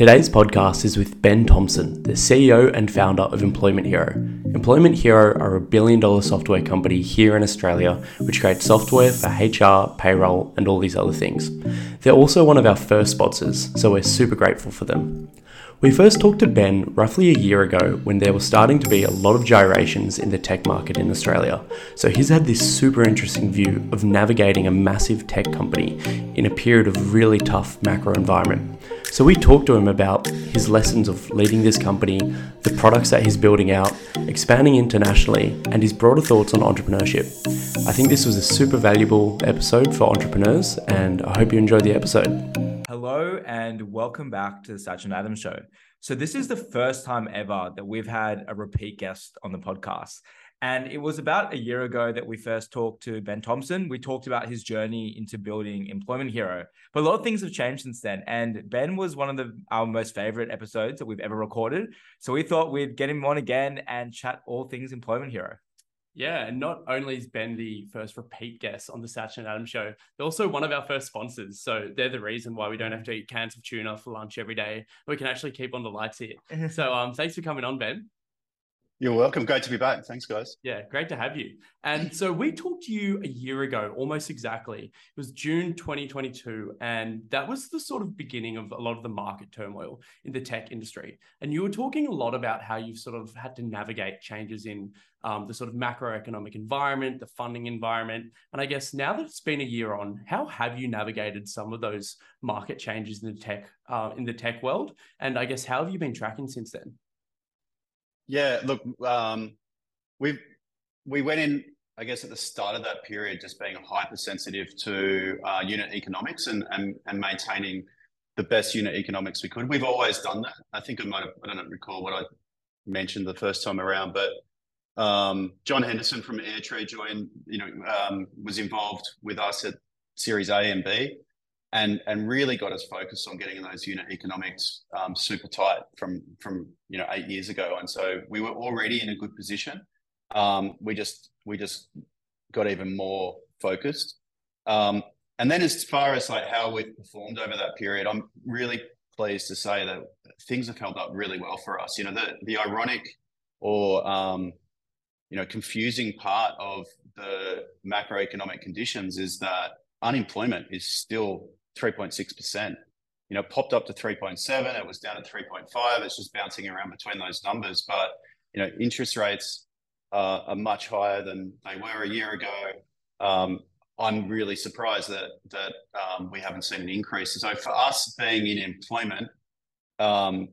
Today's podcast is with Ben Thompson, the CEO and founder of Employment Hero. Employment Hero are a billion dollar software company here in Australia which creates software for HR, payroll, and all these other things. They're also one of our first sponsors, so we're super grateful for them. We first talked to Ben roughly a year ago when there was starting to be a lot of gyrations in the tech market in Australia. So he's had this super interesting view of navigating a massive tech company in a period of really tough macro environment. So we talked to him about his lessons of leading this company, the products that he's building out, expanding internationally, and his broader thoughts on entrepreneurship. I think this was a super valuable episode for entrepreneurs, and I hope you enjoyed the episode. Hello and welcome back to the Satch and Adams Show. So this is the first time ever that we've had a repeat guest on the podcast. And it was about a year ago that we first talked to Ben Thompson. We talked about his journey into building Employment Hero. But a lot of things have changed since then. And Ben was one of the, our most favorite episodes that we've ever recorded. So we thought we'd get him on again and chat all things Employment Hero. Yeah, and not only is Ben the first repeat guest on the Satch and Adam show, they're also one of our first sponsors. So they're the reason why we don't have to eat cans of tuna for lunch every day. We can actually keep on the lights here. so um, thanks for coming on, Ben. You're welcome. Great to be back. Thanks, guys. Yeah, great to have you. And so we talked to you a year ago, almost exactly. It was June 2022. And that was the sort of beginning of a lot of the market turmoil in the tech industry. And you were talking a lot about how you've sort of had to navigate changes in um, the sort of macroeconomic environment, the funding environment. And I guess now that it's been a year on, how have you navigated some of those market changes in the tech uh, in the tech world? And I guess how have you been tracking since then? Yeah, look, um, we we went in, I guess, at the start of that period, just being hypersensitive to uh, unit economics and, and and maintaining the best unit economics we could. We've always done that. I think I might have, I don't recall what I mentioned the first time around, but um, John Henderson from Airtree joined, you know, um, was involved with us at Series A and B and and really got us focused on getting those unit economics um, super tight from from you know eight years ago, and so we were already in a good position. Um, we just we just got even more focused. Um, and then as far as like how we've performed over that period, I'm really pleased to say that things have held up really well for us. You know, the the ironic or um, you know confusing part of the macroeconomic conditions is that unemployment is still 3.6%. You know, popped up to 3.7. It was down at 3.5. It's just bouncing around between those numbers. But, you know, interest rates uh, are much higher than they were a year ago. Um, I'm really surprised that that um, we haven't seen an increase. So for us being in employment, um,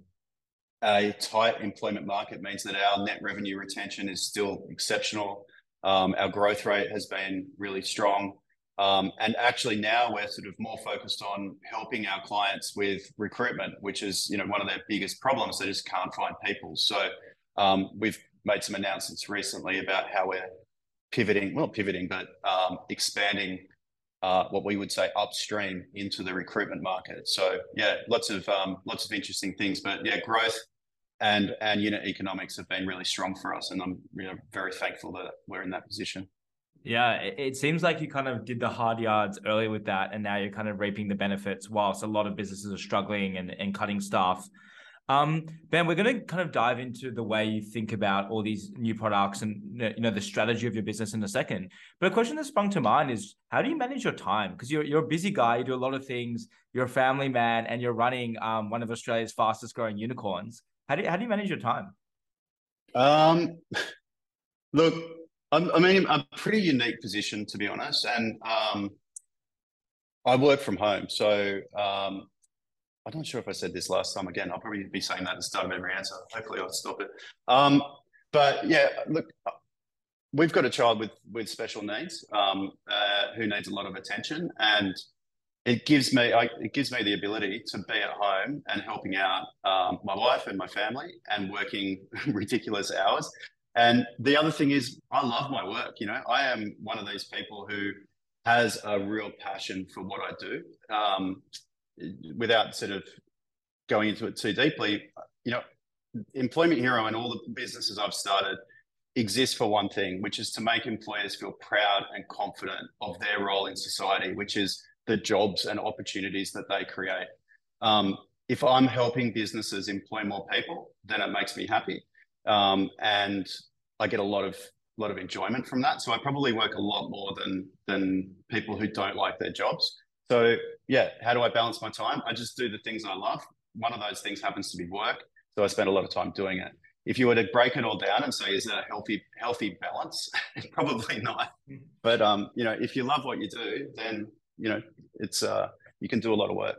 a tight employment market means that our net revenue retention is still exceptional. Um, our growth rate has been really strong. Um, and actually now we're sort of more focused on helping our clients with recruitment, which is you know one of their biggest problems. They just can't find people. So um, we've made some announcements recently about how we're pivoting, well pivoting, but um, expanding uh, what we would say upstream into the recruitment market. So yeah, lots of lots of interesting things. But yeah, growth and and unit economics have been really strong for us, and I'm you know very thankful that we're in that position. Yeah, it seems like you kind of did the hard yards earlier with that, and now you're kind of reaping the benefits whilst a lot of businesses are struggling and, and cutting staff. Um, ben, we're going to kind of dive into the way you think about all these new products and you know the strategy of your business in a second. But a question that sprung to mind is how do you manage your time? Because you're you're a busy guy, you do a lot of things, you're a family man, and you're running um, one of Australia's fastest growing unicorns. How do you, how do you manage your time? Um, look, I'm, I mean, a pretty unique position to be honest, and um, I work from home, so um, I'm not sure if I said this last time. Again, I'll probably be saying that at the start of every answer. Hopefully, I'll stop it. Um, but yeah, look, we've got a child with with special needs um, uh, who needs a lot of attention, and it gives me I, it gives me the ability to be at home and helping out um, my wife and my family and working ridiculous hours and the other thing is, I love my work. You know, I am one of these people who has a real passion for what I do. Um, without sort of going into it too deeply, you know, Employment Hero and all the businesses I've started exist for one thing, which is to make employers feel proud and confident of their role in society, which is the jobs and opportunities that they create. Um, if I'm helping businesses employ more people, then it makes me happy, um, and I get a lot of lot of enjoyment from that. So I probably work a lot more than than people who don't like their jobs. So yeah, how do I balance my time? I just do the things I love. One of those things happens to be work, so I spend a lot of time doing it. If you were to break it all down and say, is that a healthy healthy balance? probably not. But um, you know, if you love what you do, then you know it's uh, you can do a lot of work.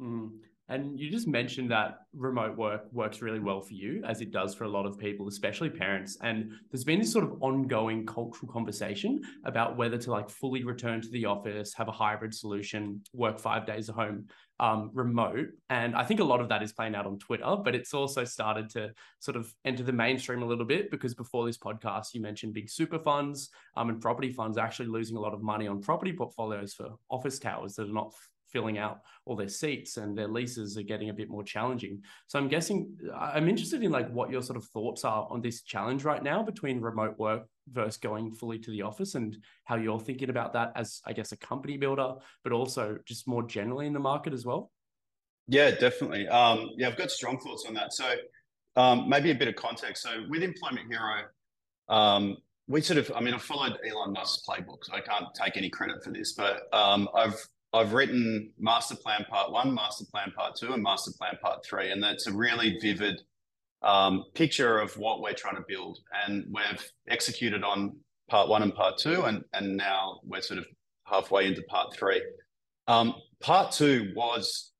Mm. And you just mentioned that remote work works really well for you, as it does for a lot of people, especially parents. And there's been this sort of ongoing cultural conversation about whether to like fully return to the office, have a hybrid solution, work five days at home, um, remote. And I think a lot of that is playing out on Twitter, but it's also started to sort of enter the mainstream a little bit because before this podcast, you mentioned big super funds um, and property funds actually losing a lot of money on property portfolios for office towers that are not filling out all their seats and their leases are getting a bit more challenging. So I'm guessing I'm interested in like what your sort of thoughts are on this challenge right now between remote work versus going fully to the office and how you're thinking about that as I guess a company builder, but also just more generally in the market as well. Yeah, definitely. Um, yeah, I've got strong thoughts on that. So um, maybe a bit of context. So with Employment Hero, um, we sort of, I mean, I followed Elon Musk's playbook, so I can't take any credit for this, but um, I've I've written Master Plan Part One, Master Plan Part Two, and Master Plan Part Three, and that's a really vivid um, picture of what we're trying to build. And we've executed on Part One and Part Two, and and now we're sort of halfway into Part Three. Um, part Two was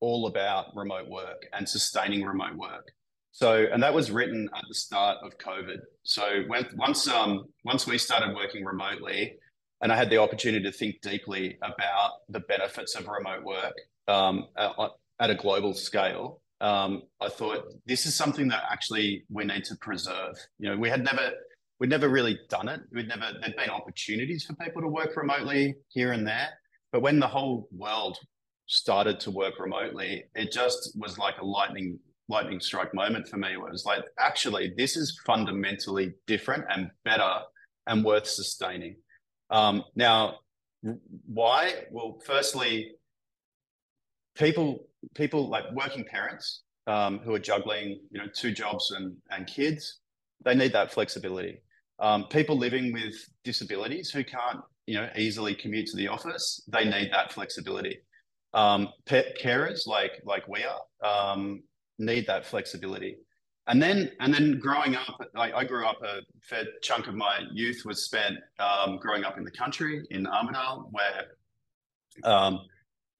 all about remote work and sustaining remote work. So, and that was written at the start of COVID. So, when once um, once we started working remotely, and I had the opportunity to think deeply about the benefits of remote work um, at a global scale. Um, I thought this is something that actually we need to preserve. You know, we had never we'd never really done it. We'd never there'd been opportunities for people to work remotely here and there, but when the whole world started to work remotely, it just was like a lightning lightning strike moment for me. Where it was like, actually, this is fundamentally different and better and worth sustaining. Um, now, why? Well, firstly, people people like working parents um, who are juggling, you know, two jobs and and kids, they need that flexibility. Um, people living with disabilities who can't, you know, easily commute to the office, they need that flexibility. Um, pet carers like like we are um, need that flexibility and then and then growing up I, I, grew up a fair chunk of my youth was spent um, growing up in the country in armidale where um,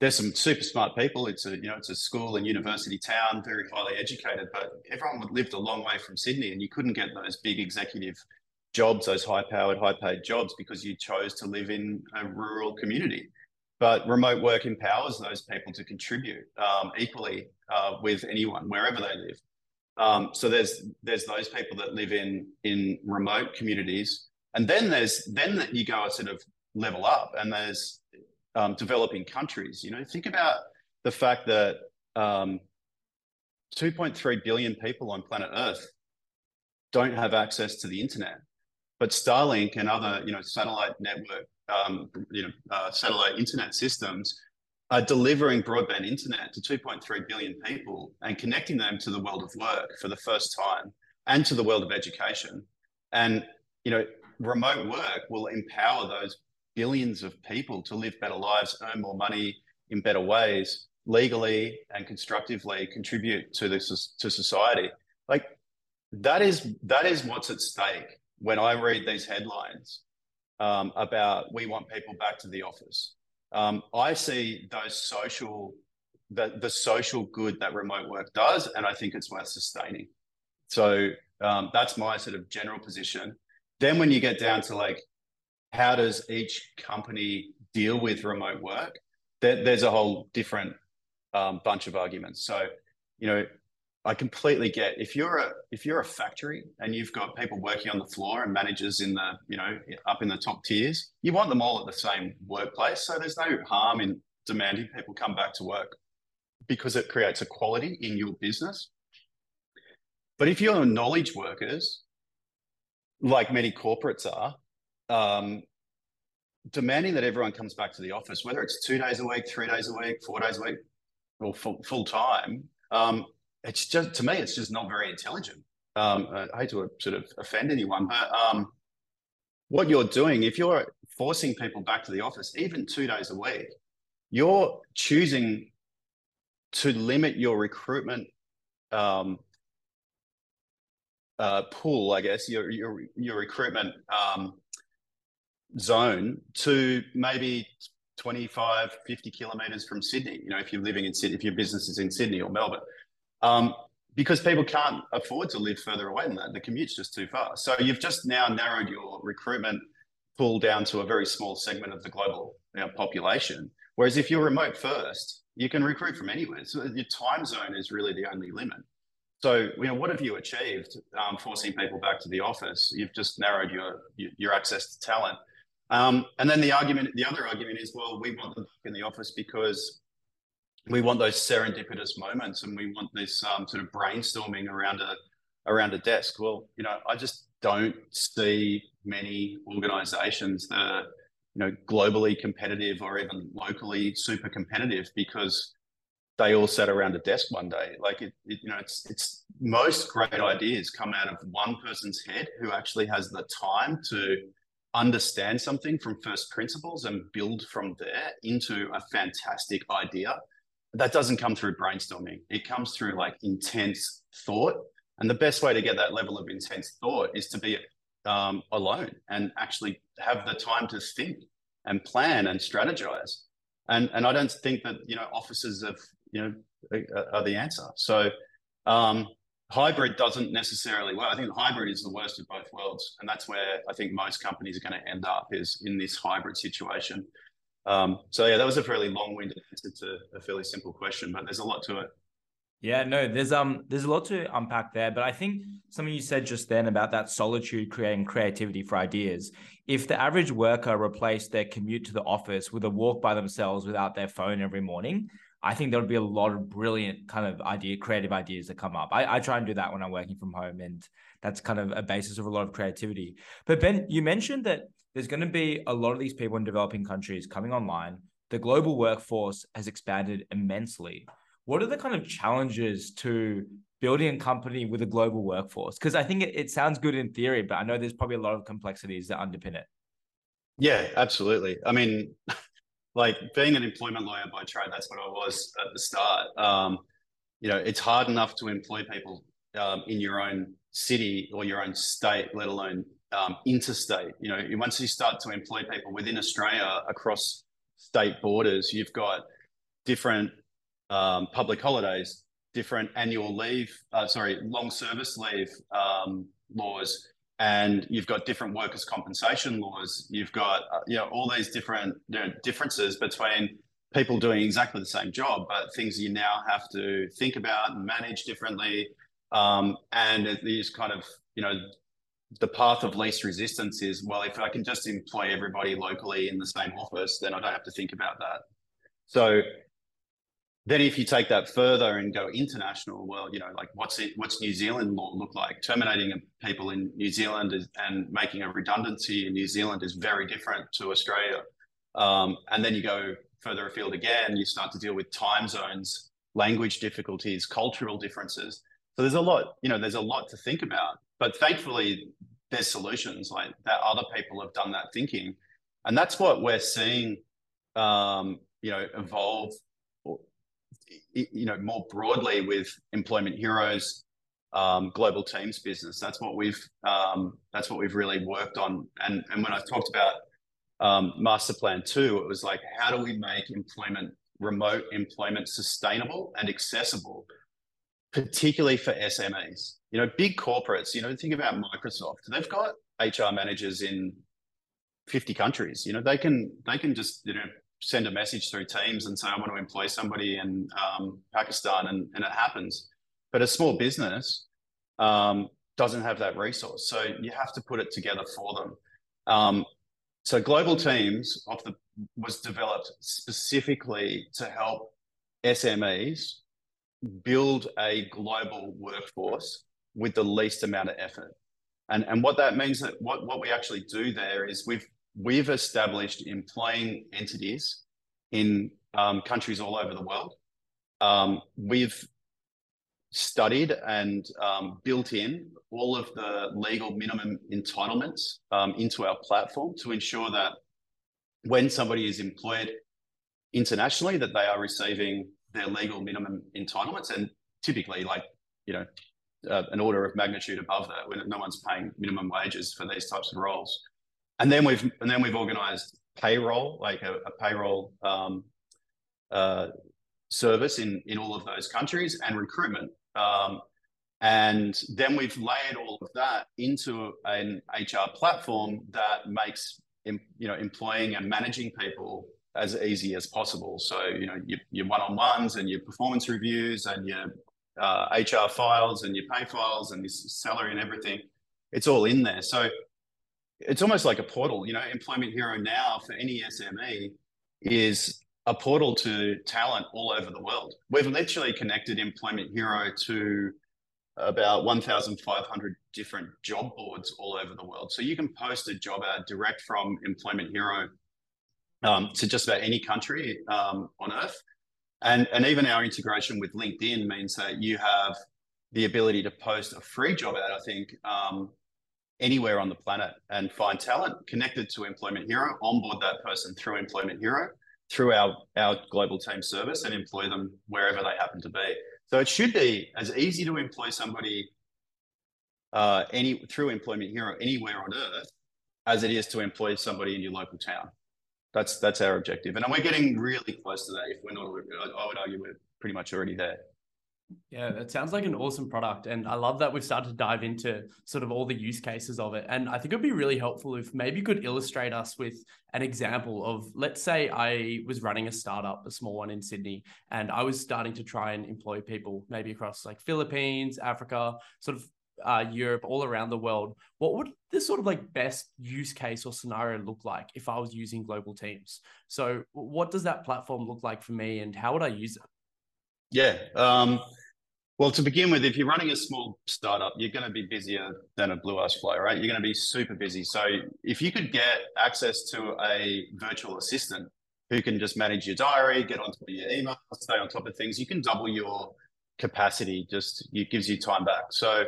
there's some super smart people. It's a you know it's a school and university town very highly educated but everyone lived a long way from sydney and you couldn't get those big executive jobs those high powered high paid jobs because you chose to live in a rural community. But remote work empowers those people to contribute um, equally uh, with anyone wherever they live um, so there's there's those people that live in in remote communities, and then there's then you go a sort of level up, and there's um, developing countries. You know, think about the fact that um, 2.3 billion people on planet Earth don't have access to the internet, but Starlink and other you know satellite network um, you know uh, satellite internet systems uh, delivering broadband internet to 2.3 billion people and connecting them to the world of work for the first time and to the world of education. And, you know, remote work will empower those billions of people to live better lives, earn more money in better ways, legally and constructively contribute to this to society. Like that is that is what's at stake when I read these headlines um, about we want people back to the office um, I see those social, the, the social good that remote work does, and I think it's worth sustaining. So um, that's my sort of general position. Then when you get down to like, how does each company deal with remote work? There, there's a whole different um, bunch of arguments. So, you know, I completely get if you're a if you're a factory and you've got people working on the floor and managers in the you know up in the top tiers, you want them all at the same workplace. So there's no harm in demanding people come back to work because it creates equality in your business. But if you're knowledge workers, like many corporates are, um, demanding that everyone comes back to the office, whether it's two days a week, three days a week, four days a week, or full, full time, um, it's just to me, it's just not very intelligent. Um, I hate to sort of offend anyone, but um, what you're doing, if you're forcing people back to the office, even two days a week, you're choosing to limit your recruitment um, uh, pool, I guess, your your your recruitment um, zone to maybe 25, 50 kilometers from Sydney. You know, if you're living in Sydney, if your business is in Sydney or Melbourne, um, because people can't afford to live further away than that. The commute's just too far. So you've just now narrowed your recruitment pool down to a very small segment of the global you know, population. Whereas if you're remote first, you can recruit from anywhere. So your time zone is really the only limit. So, you know, what have you achieved um, forcing people back to the office? You've just narrowed your your access to talent. Um, and then the argument, the other argument is, well, we want them in the office because we want those serendipitous moments and we want this um, sort of brainstorming around a around a desk. Well, you know, I just don't see many organizations that are, you know, globally competitive or even locally super competitive because they all sat around a desk one day. Like it, it, you know, it's it's most great ideas come out of one person's head who actually has the time to understand something from first principles and build from there into a fantastic idea that doesn't come through brainstorming. It comes through like intense thought. And the best way to get that level of intense thought is to be um, alone and actually have the time to think and plan and strategize. And and I don't think that you know offices of you know are the answer. So um, hybrid doesn't necessarily work. I think hybrid is the worst of both worlds, and that's where I think most companies are going to end up is in this hybrid situation. Um, so yeah, that was a fairly long-winded answer to a fairly simple question, but there's a lot to it. Yeah, no, there's um there's a lot to unpack there, but I think something you said just then about that solitude creating creativity for ideas. If the average worker replaced their commute to the office with a walk by themselves without their phone every morning, I think there would be a lot of brilliant kind of idea, creative ideas that come up. I, I try and do that when I'm working from home, and that's kind of a basis of a lot of creativity. But Ben, you mentioned that there's going to be a lot of these people in developing countries coming online. The global workforce has expanded immensely. What are the kind of challenges to building a company with a global workforce? Because I think it, it sounds good in theory, but I know there's probably a lot of complexities that underpin it. Yeah, absolutely. I mean, like being an employment lawyer by trade, that's what I was at the start. Um, you know, it's hard enough to employ people um, in your own city or your own state, let alone um, interstate. You know, once you start to employ people within Australia across state borders, you've got different um, public holidays, different annual leave, uh, sorry, long service leave um, laws, and you've got different workers' compensation laws. You've got uh, you know all these different you know, differences between people doing exactly the same job, but things you now have to think about and manage differently. Um, and these kind of you know the path of least resistance is well, if I can just employ everybody locally in the same office, then I don't have to think about that. So then if you take that further and go international, well, you know, like what's it, what's New Zealand law look like? Terminating people in New Zealand is, and making a redundancy in New Zealand is very different to Australia. Um, and then you go further afield again, you start to deal with time zones, language difficulties, cultural differences. So there's a lot, you know, there's a lot to think about. But thankfully, there's solutions like that. Other people have done that thinking, and that's what we're seeing, um, you know, evolve, you know, more broadly with Employment Hero's, um, global teams business. That's what we've um, that's what we've really worked on. And and when I talked about um, master plan two, it was like how do we make employment remote employment sustainable and accessible particularly for SMEs. You know, big corporates, you know, think about Microsoft. They've got HR managers in 50 countries. You know, they can they can just, you know, send a message through Teams and say, I want to employ somebody in um, Pakistan and, and it happens. But a small business um, doesn't have that resource. So you have to put it together for them. Um, so global teams the was developed specifically to help SMEs build a global workforce with the least amount of effort. And, and what that means that what, what we actually do there is we've we've established employing entities in um, countries all over the world. um, we've studied and um, built in all of the legal minimum entitlements um, into our platform to ensure that when somebody is employed internationally, that they are receiving their legal minimum entitlements, and typically, like you know, uh, an order of magnitude above that, when no one's paying minimum wages for these types of roles. And then we've and then we've organised payroll, like a, a payroll um, uh, service in in all of those countries, and recruitment. Um, and then we've layered all of that into an HR platform that makes you know employing and managing people as easy as possible. So you know your, your one-on-ones and your performance reviews and your uh, HR files and your pay files and your salary and everything, it's all in there. So it's almost like a portal. You know, Employment Hero now for any SME is a portal to talent all over the world. We've literally connected Employment Hero to about 1,500 different job boards all over the world. So you can post a job ad direct from Employment Hero um, to just about any country um, on earth. And, and even our integration with LinkedIn means that you have the ability to post a free job ad, I think, um, anywhere on the planet and find talent connected to Employment Hero, onboard that person through Employment Hero, through our, our global team service and employ them wherever they happen to be. So it should be as easy to employ somebody uh, any through Employment Hero anywhere on earth as it is to employ somebody in your local town. That's that's our objective, and we're getting really close to that. If we're not, I would argue we're pretty much already there. Yeah, that sounds like an awesome product. And I love that we've started to dive into sort of all the use cases of it. And I think it'd be really helpful if maybe you could illustrate us with an example of, let's say I was running a startup, a small one in Sydney, and I was starting to try and employ people maybe across like Philippines, Africa, sort of uh, Europe, all around the world. What would this sort of like best use case or scenario look like if I was using global teams? So, what does that platform look like for me, and how would I use it? Yeah. Um, well, to begin with, if you're running a small startup, you're going to be busier than a Blue Ash Flow, right? You're going to be super busy. So if you could get access to a virtual assistant who can just manage your diary, get on top of your email, stay on top of things, you can double your capacity. Just it gives you time back. So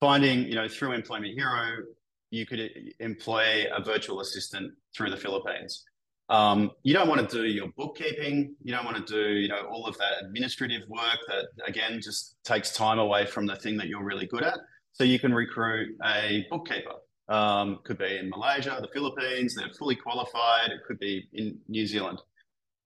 finding, you know, through Employment Hero, you could employ a virtual assistant through the Philippines. Um, you don't want to do your bookkeeping. You don't want to do, you know, all of that administrative work that again just takes time away from the thing that you're really good at. So you can recruit a bookkeeper. Um, could be in Malaysia, the Philippines. They're fully qualified. It could be in New Zealand.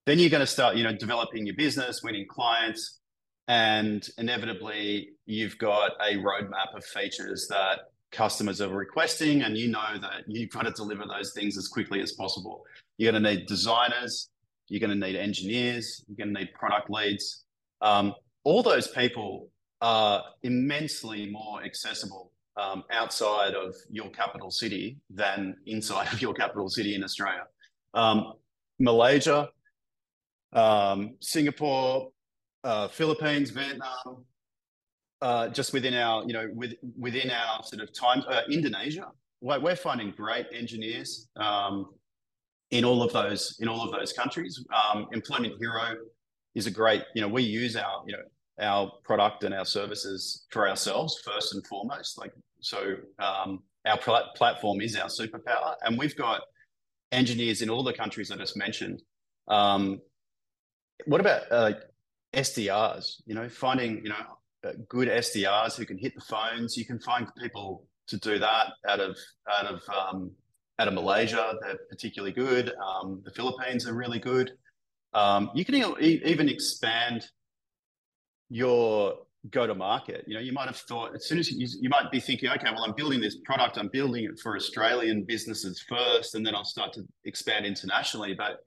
Then you're going to start, you know, developing your business, winning clients, and inevitably you've got a roadmap of features that customers are requesting, and you know that you've got to deliver those things as quickly as possible. You're going to need designers, you're going to need engineers, you're going to need product leads. Um, all those people are immensely more accessible um, outside of your capital city than inside of your capital city in Australia. Um, Malaysia, um, Singapore, uh, Philippines, Vietnam, uh, just within our, you know, with, within our sort of time, uh, Indonesia, we're finding great engineers um, in all of those in all of those countries. Um, Employment Hero is a great, you know, we use our, you know, our product and our services for ourselves first and foremost. Like so, um, our pl- platform is our superpower, and we've got engineers in all the countries I just mentioned. Um, what about uh, SDRs? You know, finding you know uh, good SDRs who can hit the phones. You can find people to do that out of out of um, out of Malaysia. They're particularly good. Um, the Philippines are really good. Um, you can even expand your go to market. You know, you might have thought as soon as you, you might be thinking, okay, well, I'm building this product. I'm building it for Australian businesses first, and then I'll start to expand internationally. But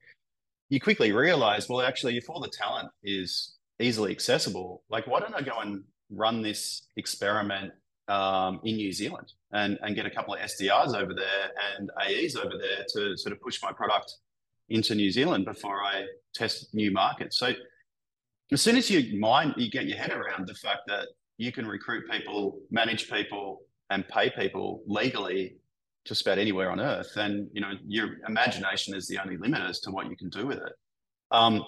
you quickly realize, well, actually, if all the talent is easily accessible. Like, why don't I go and run this experiment um, in New Zealand and, and get a couple of SDRs over there and AEs over there to sort of push my product into New Zealand before I test new markets. So as soon as you mind, you get your head around the fact that you can recruit people, manage people, and pay people legally just about anywhere on earth, then you know your imagination is the only limit as to what you can do with it. Um,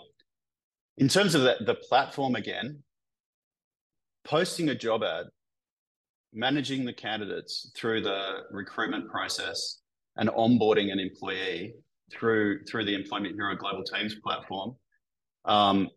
in terms of the, the platform again, posting a job ad, managing the candidates through the recruitment process, and onboarding an employee through through the Employment Hero Global Teams platform. Um,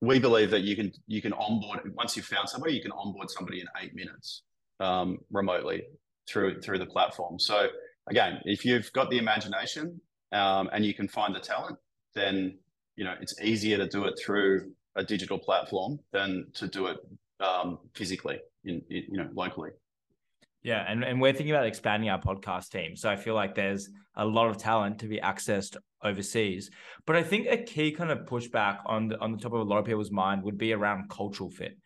we believe that you can you can onboard once you've found somebody, you can onboard somebody in eight minutes um, remotely through through the platform. So again, if you've got the imagination um, and you can find the talent, then you know it's easier to do it through a digital platform than to do it um, physically, in, in, you know, locally. Yeah, and, and we're thinking about expanding our podcast team. So I feel like there's a lot of talent to be accessed overseas. But I think a key kind of pushback on the on the top of a lot of people's mind would be around cultural fit.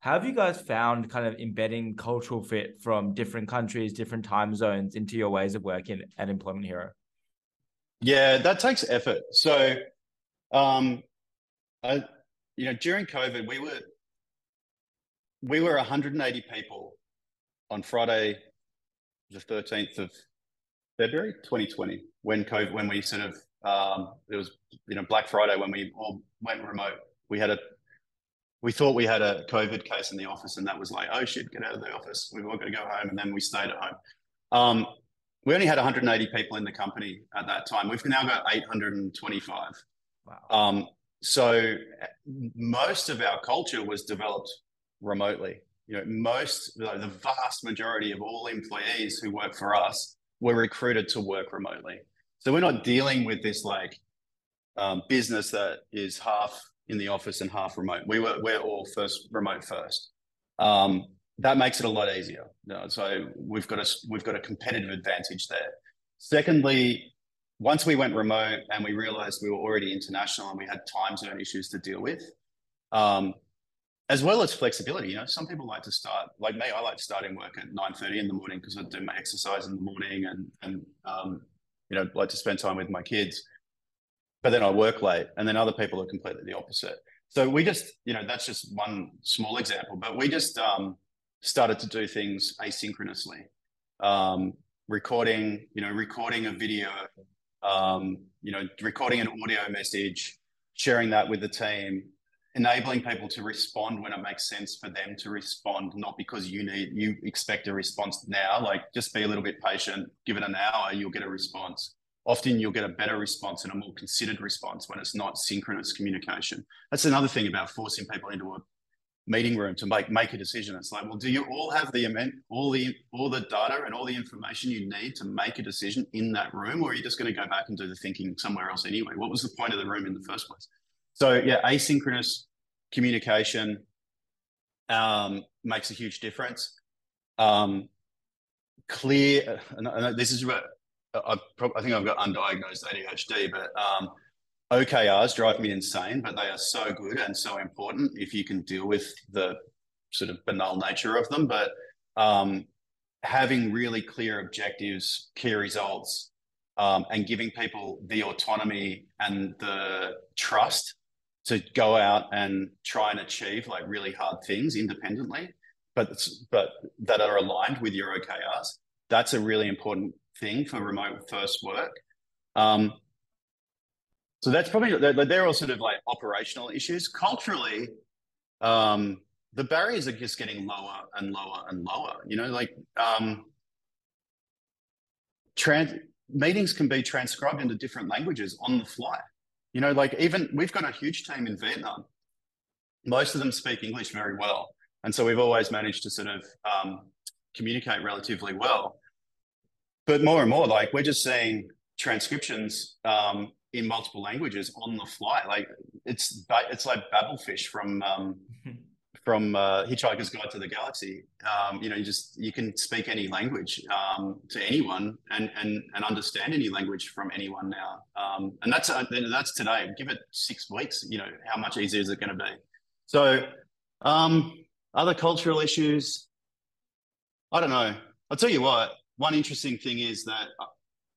How have you guys found kind of embedding cultural fit from different countries, different time zones into your ways of working at Employment Hero? Yeah, that takes effort. So, um, I, you know, during COVID, we were we were 180 people on Friday, the 13th of February 2020, when COVID, when we sort of um, it was you know Black Friday when we all went remote. We had a we thought we had a COVID case in the office, and that was like, oh shit, get out of the office. We were all going to go home, and then we stayed at home. Um, we only had 180 people in the company at that time. We've now got 825. Wow. Um, so most of our culture was developed remotely. You know, most, the vast majority of all employees who work for us were recruited to work remotely. So we're not dealing with this like um, business that is half in the office and half remote. We were we're all first remote first. Um, that makes it a lot easier. You know, so we've got a we've got a competitive advantage there. Secondly, once we went remote and we realized we were already international and we had time zone issues to deal with, um, as well as flexibility. You know, some people like to start like me. I like starting work at nine thirty in the morning because I do my exercise in the morning and and um, you know like to spend time with my kids. But then I work late, and then other people are completely the opposite. So we just, you know, that's just one small example. But we just um, started to do things asynchronously, um, recording, you know, recording a video, um, you know, recording an audio message, sharing that with the team, enabling people to respond when it makes sense for them to respond, not because you need you expect a response now. Like just be a little bit patient, give it an hour, you'll get a response. Often you'll get a better response and a more considered response when it's not synchronous communication. That's another thing about forcing people into a meeting room to make make a decision. It's like, well, do you all have the all the all the data and all the information you need to make a decision in that room, or are you just going to go back and do the thinking somewhere else anyway? What was the point of the room in the first place? So yeah, asynchronous communication um, makes a huge difference. Um, clear, this is I, I think I've got undiagnosed ADHD, but um, OKRs drive me insane, but they are so good and so important if you can deal with the sort of banal nature of them. But um, having really clear objectives, key results, um, and giving people the autonomy and the trust to go out and try and achieve like really hard things independently, but but that are aligned with your OKRs. That's a really important thing for remote first work. Um, so that's probably they're, they're, all sort of like operational issues. Culturally, um, the barriers are just getting lower and lower and lower. You know, like um, trans meetings can be transcribed into different languages on the fly. You know, like even we've got a huge team in Vietnam. Most of them speak English very well. And so we've always managed to sort of um, communicate relatively well. But more and more, like we're just seeing transcriptions um, in multiple languages on the fly. Like it's it's like Babelfish from um, from uh, Hitchhiker's Guide to the Galaxy. Um, you know, you just you can speak any language um, to anyone and and and understand any language from anyone now. Um, and that's uh, that's today. Give it six weeks. You know, how much easier is it going to be? So, um, other cultural issues. I don't know. I'll tell you what. One interesting thing is that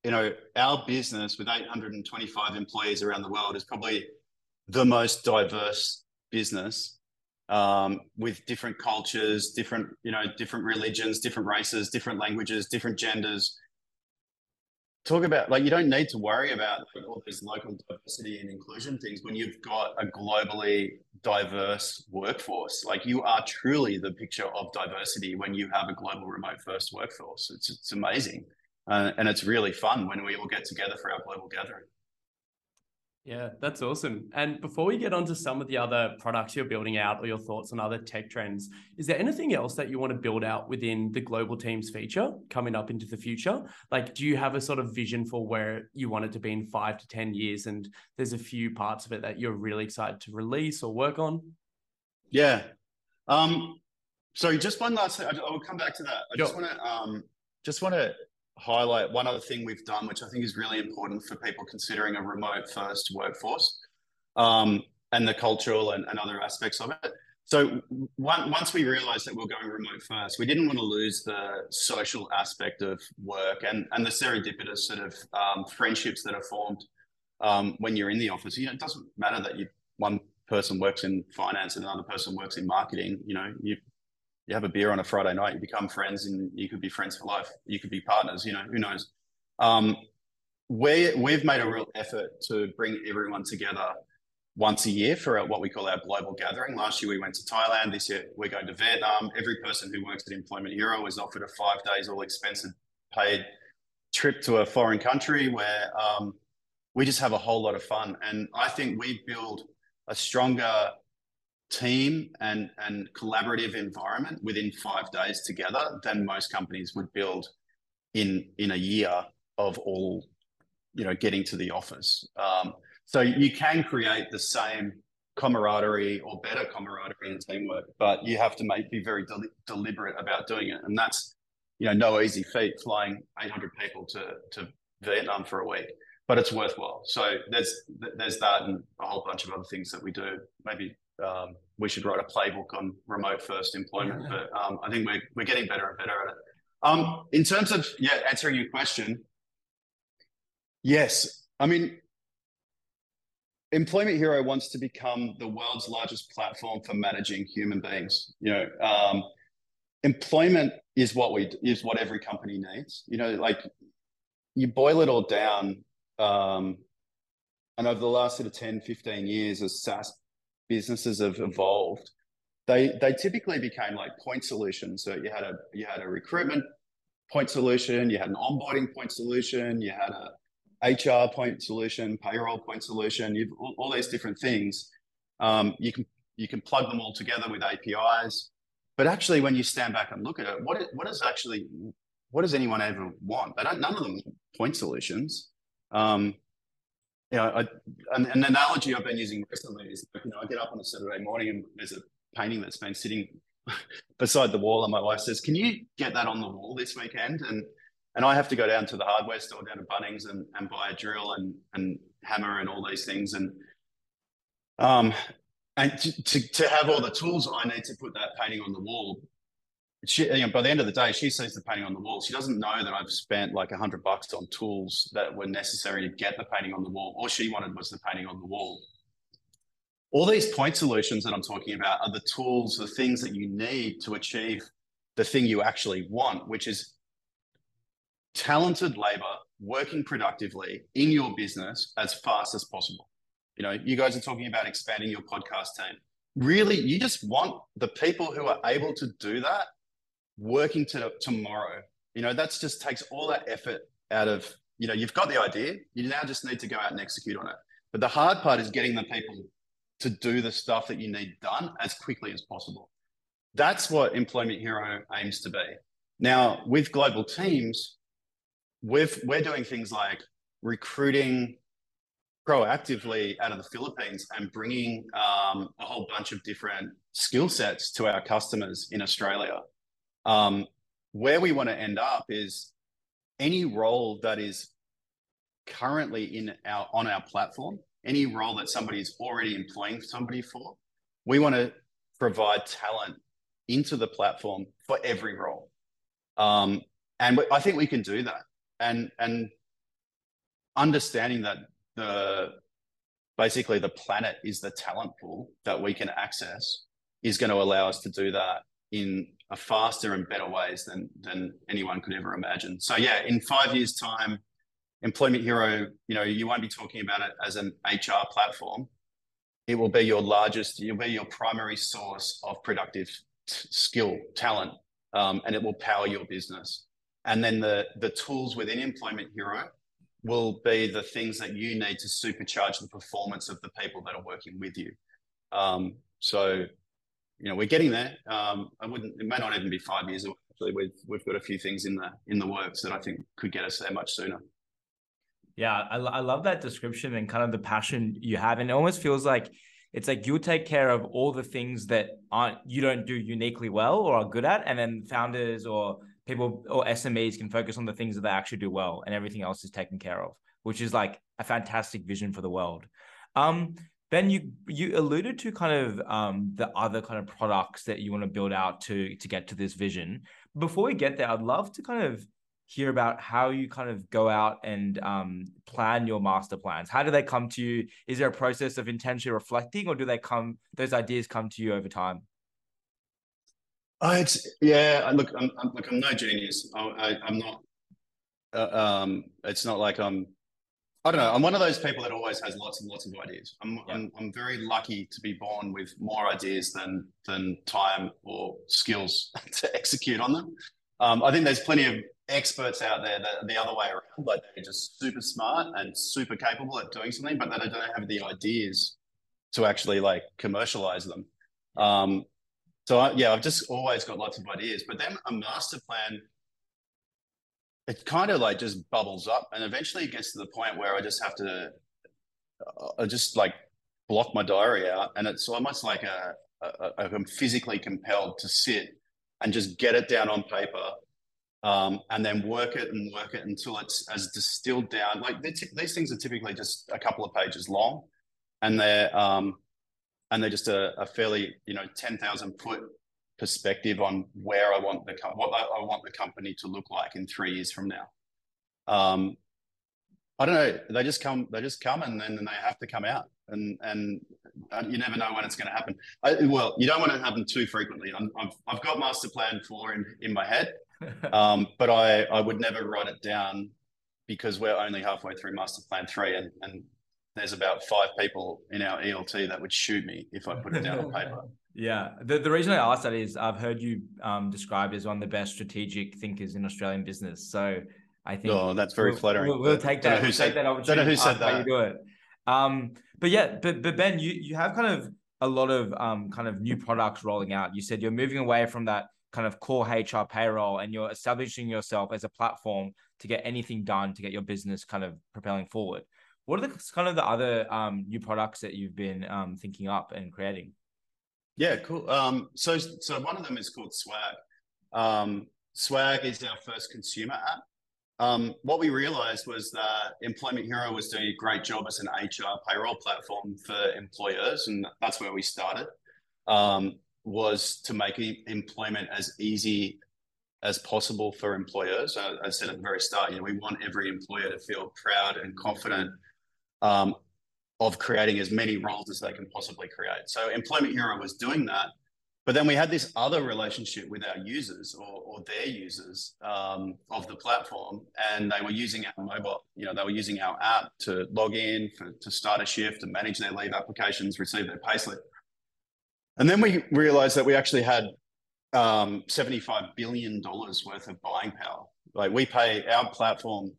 you know our business with 825 employees around the world is probably the most diverse business um, with different cultures, different you know different religions, different races, different languages, different genders, talk about like you don't need to worry about like, all these local diversity and inclusion things when you've got a globally diverse workforce. Like you are truly the picture of diversity when you have a global remote first workforce. It's it's amazing, uh, and it's really fun when we all get together for our global gathering. Yeah, that's awesome. And before we get on to some of the other products you're building out or your thoughts on other tech trends, is there anything else that you want to build out within the global teams feature coming up into the future? Like, do you have a sort of vision for where you want it to be in five to 10 years? And there's a few parts of it that you're really excited to release or work on? Yeah. Um, sorry, just one last thing. I will come back to that. I sure. just want to um, just want to highlight one other thing we've done, which I think is really important for people considering a remote first workforce um, and the cultural and, and, other aspects of it. So once we realized that we are going remote first, we didn't want to lose the social aspect of work and, and the serendipitous sort of um, friendships that are formed um, when you're in the office. You know, it doesn't matter that you one person works in finance and another person works in marketing. You know, you you have a beer on a Friday night, you become friends, and you could be friends for life. You could be partners. You know, who knows? Um, we we've made a real effort to bring everyone together once a year for what we call our global gathering. Last year we went to Thailand. This year we're going to Vietnam. Every person who works at Employment Hero is offered a five days all expenses paid trip to a foreign country where um, we just have a whole lot of fun. And I think we build a stronger team and, and collaborative environment within five days together than most companies would build in in a year of all you know getting to the office. Um, so you can create the same camaraderie or better camaraderie and teamwork but you have to make be very del- deliberate about doing it. And that's you know no easy feat flying 800 people to to vietnam for a week but it's worthwhile. So there's there's that and a whole bunch of other things that we do maybe um, we should write a playbook on remote first employment. Yeah. But um, I think we're, we're getting better and better at it. Um, in terms of, yeah, answering your question, yes. I mean, Employment Hero wants to become the world's largest platform for managing human beings. You know, um, employment is what we is what every company needs. You know, like you boil it all down. Um, and over the last sort of 10, 15 years as SaaS businesses have evolved, they they typically became like point solutions. So you had a you had a recruitment point solution, you had an onboarding point solution, you had a HR point solution, payroll point solution. You've all, all these different things. Um, you can you can plug them all together with APIs. But actually, when you stand back and look at it, what what is actually what does anyone ever want? They don't. None of them point solutions. Um, you know, I, an, an, analogy I've been using recently is, you know, I get up on a Saturday morning and there's a painting that's been sitting beside the wall, and my wife says, "Can you get that on the wall this weekend?" and and I have to go down to the hardware store down to Bunnings and, and buy a drill and and hammer and all these things and um and to, to, to have all the tools I need to put that painting on the wall she, you know, by the end of the day, she sees the painting on the wall. She doesn't know that I've spent like a hundred bucks on tools that were necessary to get the painting on the wall. All she wanted was the painting on the wall. All these point solutions that I'm talking about are the tools, the things that you need to achieve the thing you actually want, which is talented labor working productively in your business as fast as possible. You know, you guys are talking about expanding your podcast team. Really, you just want the people who are able to do that working to tomorrow. You know, that's just takes all that effort out of, you know, you've got the idea, you now just need to go out and execute on it. But the hard part is getting the people to do the stuff that you need done as quickly as possible. That's what Employment Hero aims to be. Now, with global teams, we've, we're doing things like recruiting proactively out of the Philippines and bringing um, a whole bunch of different skill sets to our customers in Australia. Um, where we want to end up is any role that is currently in our on our platform, any role that somebody is already employing somebody for, we want to provide talent into the platform for every role. Um, and I think we can do that. And and understanding that the basically the planet is the talent pool that we can access is going to allow us to do that in a faster and better ways than than anyone could ever imagine. So yeah, in five years' time, Employment Hero, you know, you won't be talking about it as an HR platform. It will be your largest, you'll be your primary source of productive skill, talent, um, and it will power your business. And then the the tools within Employment Hero will be the things that you need to supercharge the performance of the people that are working with you. Um, so, you know, we're getting there. Um, I wouldn't. It may not even be five years. Actually, we've we've got a few things in the in the works that I think could get us there much sooner. Yeah, I, I love that description and kind of the passion you have, and it almost feels like it's like you'll take care of all the things that aren't you don't do uniquely well or are good at, and then founders or people or SMEs can focus on the things that they actually do well, and everything else is taken care of, which is like a fantastic vision for the world. Um, Ben, you you alluded to kind of um, the other kind of products that you want to build out to to get to this vision. Before we get there, I'd love to kind of hear about how you kind of go out and um, plan your master plans. How do they come to you? Is there a process of intentionally reflecting, or do they come? Those ideas come to you over time. Oh, it's yeah. Look, I'm, I'm look. I'm no genius. I, am not. Uh, um, it's not like I'm I don't know. I'm one of those people that always has lots and lots of ideas. I'm, yeah. I'm, I'm very lucky to be born with more ideas than than time or skills to execute on them. Um, I think there's plenty of experts out there that are the other way around, like they're just super smart and super capable at doing something, but they don't have the ideas to actually like commercialize them. Um, so I, yeah, I've just always got lots of ideas, but then a master plan it kind of like just bubbles up and eventually it gets to the point where I just have to I just like block my diary out and it's almost like a, a, a I'm physically compelled to sit and just get it down on paper um, and then work it and work it until it's as distilled down. Like these things are typically just a couple of pages long and they're um, and they're just a, a fairly you know 10,000 foot perspective on where I want the what I want the company to look like in three years from now. Um, I don't know. They just come. They just come, and then they have to come out, and and you never know when it's going to happen. I, well, you don't want it to happen too frequently. i have I've got master plan four in in my head, um, but I I would never write it down because we're only halfway through master plan three, and and there's about five people in our ELT that would shoot me if I put it down on paper. Yeah, the, the reason I asked that is I've heard you um, described as one of the best strategic thinkers in Australian business. So I think oh, that's very we'll, flattering. We'll, we'll take that. Said, that opportunity. Don't know who said that. you do it. Um, but yeah, but but Ben, you you have kind of a lot of um kind of new products rolling out. You said you're moving away from that kind of core HR payroll and you're establishing yourself as a platform to get anything done to get your business kind of propelling forward. What are the kind of the other um, new products that you've been um, thinking up and creating? Yeah, cool. Um, so, so one of them is called Swag. Um, Swag is our first consumer app. Um, what we realized was that Employment Hero was doing a great job as an HR payroll platform for employers, and that's where we started. Um, was to make employment as easy as possible for employers. I, I said at the very start, you know, we want every employer to feel proud and confident um, of creating as many roles as they can possibly create. So Employment Hero was doing that. But then we had this other relationship with our users or, or their users um, of the platform, and they were using our mobile, you know, they were using our app to log in, for, to start a shift, to manage their leave applications, receive their payslip. And then we realized that we actually had um, $75 billion worth of buying power. Like we pay our platform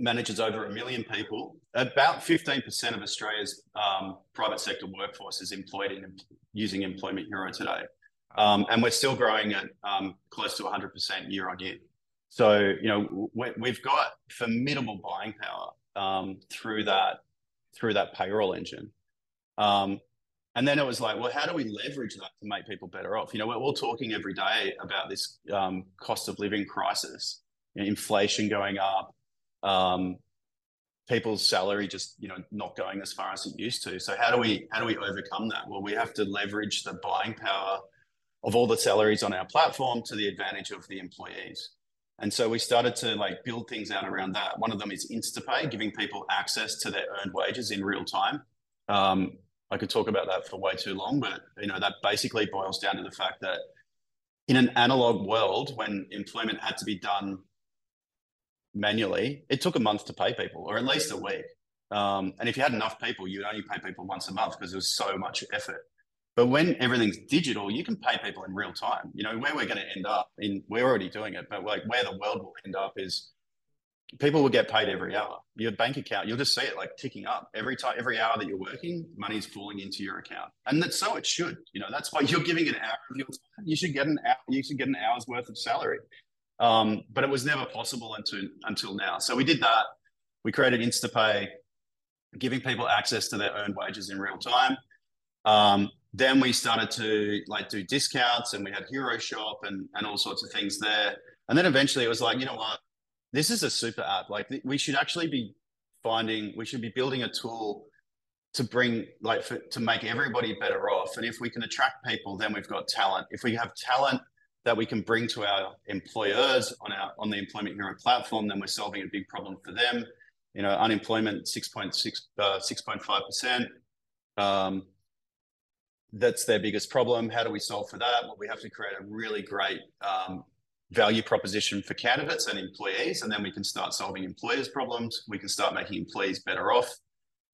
manages over a million people. About 15% of Australia's um, private sector workforce is employed in using Employment Hero today. Um, and we're still growing at um, close to 100% year on year. So, you know, we, have got formidable buying power um, through that through that payroll engine. Um, and then it was like, well, how do we leverage that to make people better off? You know, we're all talking every day about this um, cost of living crisis, inflation going up, people's salary just you know not going as far as it used to. So how do we how do we overcome that? Well, we have to leverage the buying power of all the salaries on our platform to the advantage of the employees. And so we started to like build things out around that. One of them is InstaPay, giving people access to their earned wages in real time. Um, I could talk about that for way too long, but you know that basically boils down to the fact that in an analog world, when employment had to be done manually, it took a month to pay people, or at least a week. Um, and if you had enough people, you'd only pay people once a month because there was so much effort. But when everything's digital, you can pay people in real time. You know where we're going to end up. In we're already doing it, but like where the world will end up is people will get paid every hour. Your bank account, you'll just see it like ticking up every time, every hour that you're working, money's falling into your account, and that's so it should. You know, that's why you're giving an hour of your time. You should get an hour. You should get an hour's worth of salary. Um, but it was never possible until until now. So we did that. We created InstaPay, giving people access to their earned wages in real time. Um, then we started to like do discounts, and we had Hero Shop and and all sorts of things there. And then eventually it was like, you know what, this is a super app. Like we should actually be finding, we should be building a tool to bring like for, to make everybody better off. And if we can attract people, then we've got talent. If we have talent that we can bring to our employers on our on the Employment Hero platform, then we're solving a big problem for them. You know, unemployment 6.6 uh, 6.5 percent. Um, that's their biggest problem. How do we solve for that? Well, we have to create a really great um, value proposition for candidates and employees, and then we can start solving employers' problems. We can start making employees better off,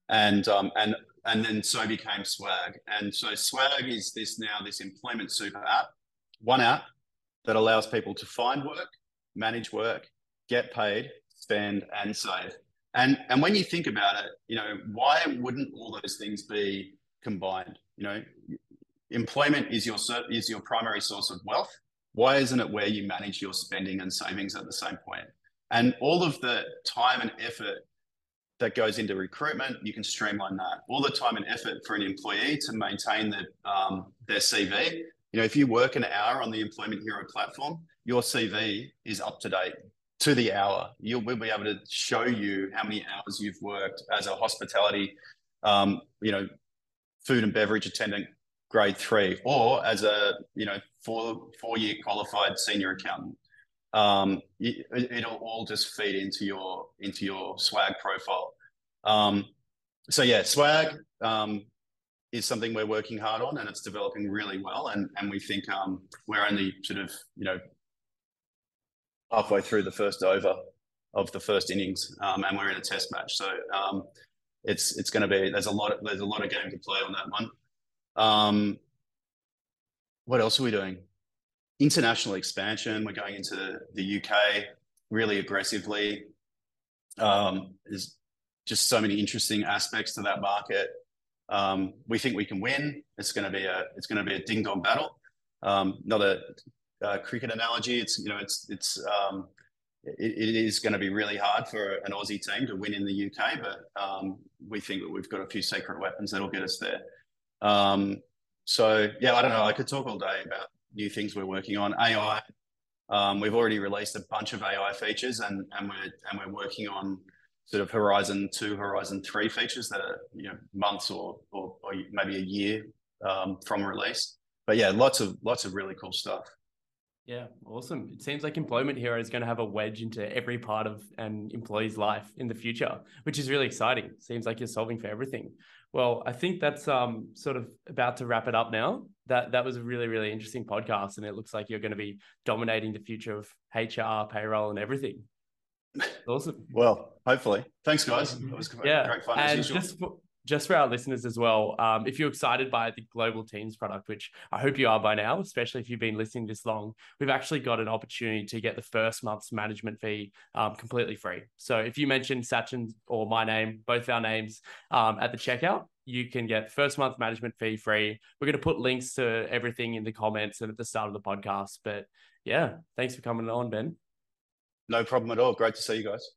and um, and and then so became Swag. And so Swag is this now this employment super app, one app that allows people to find work, manage work, get paid, spend, and save. And and when you think about it, you know why wouldn't all those things be combined? You know, employment is your is your primary source of wealth why isn't it where you manage your spending and savings at the same point? And all of the time and effort that goes into recruitment, you can streamline that. All the time and effort for an employee to maintain the, um, their CV. You know, if you work an hour on the Employment Hero platform, your CV is up to date to the hour. You'll we'll be able to show you how many hours you've worked as a hospitality, um, you know, food and beverage attendant grade three, or as a you know four four year qualified senior accountant. Um, it, it'll all just feed into your into your swag profile. Um, so yeah, swag um, is something we're working hard on, and it's developing really well. And we think um, we're only sort of you know halfway through the first over of the first innings, um, and we're in a test match. So um, it's it's going to be there's a lot of, there's a lot of game to play on that one. What else are we doing? International expansion. We're going into the UK really aggressively. There's just so many interesting aspects to that market. Um, we think we can win. It's going to be a it's going to be a ding dong battle. Um, not a, a, cricket analogy. It's you know it's it's um, it, it is going to be really hard for an Aussie team to win in the UK, but um, we think that we've got a few secret weapons that'll get us there. Um, so yeah, I don't know. I could talk all day about new things we're working on. AI. Um, we've already released a bunch of AI features, and and we're and we're working on sort of Horizon Two, Horizon Three features that are you know months or or, or maybe a year um, from release. But yeah, lots of lots of really cool stuff. Yeah, awesome. It seems like Employment Hero is going to have a wedge into every part of an employee's life in the future, which is really exciting. Seems like you're solving for everything. Well, I think that's um, sort of about to wrap it up now. That that was a really really interesting podcast, and it looks like you're going to be dominating the future of HR, payroll, and everything. Awesome. well, hopefully. Thanks, guys. It was yeah. great fun. And just for, just for our listeners as well, um, if you're excited by the Global Teams product, which I hope you are by now, especially if you've been listening this long, we've actually got an opportunity to get the first month's management fee um, completely free. So if you mention Sachin or my name, both our names, um, at the checkout, you can get first month management fee free. We're going to put links to everything in the comments and at the start of the podcast. But yeah, thanks for coming on, Ben. No problem at all. Great to see you guys.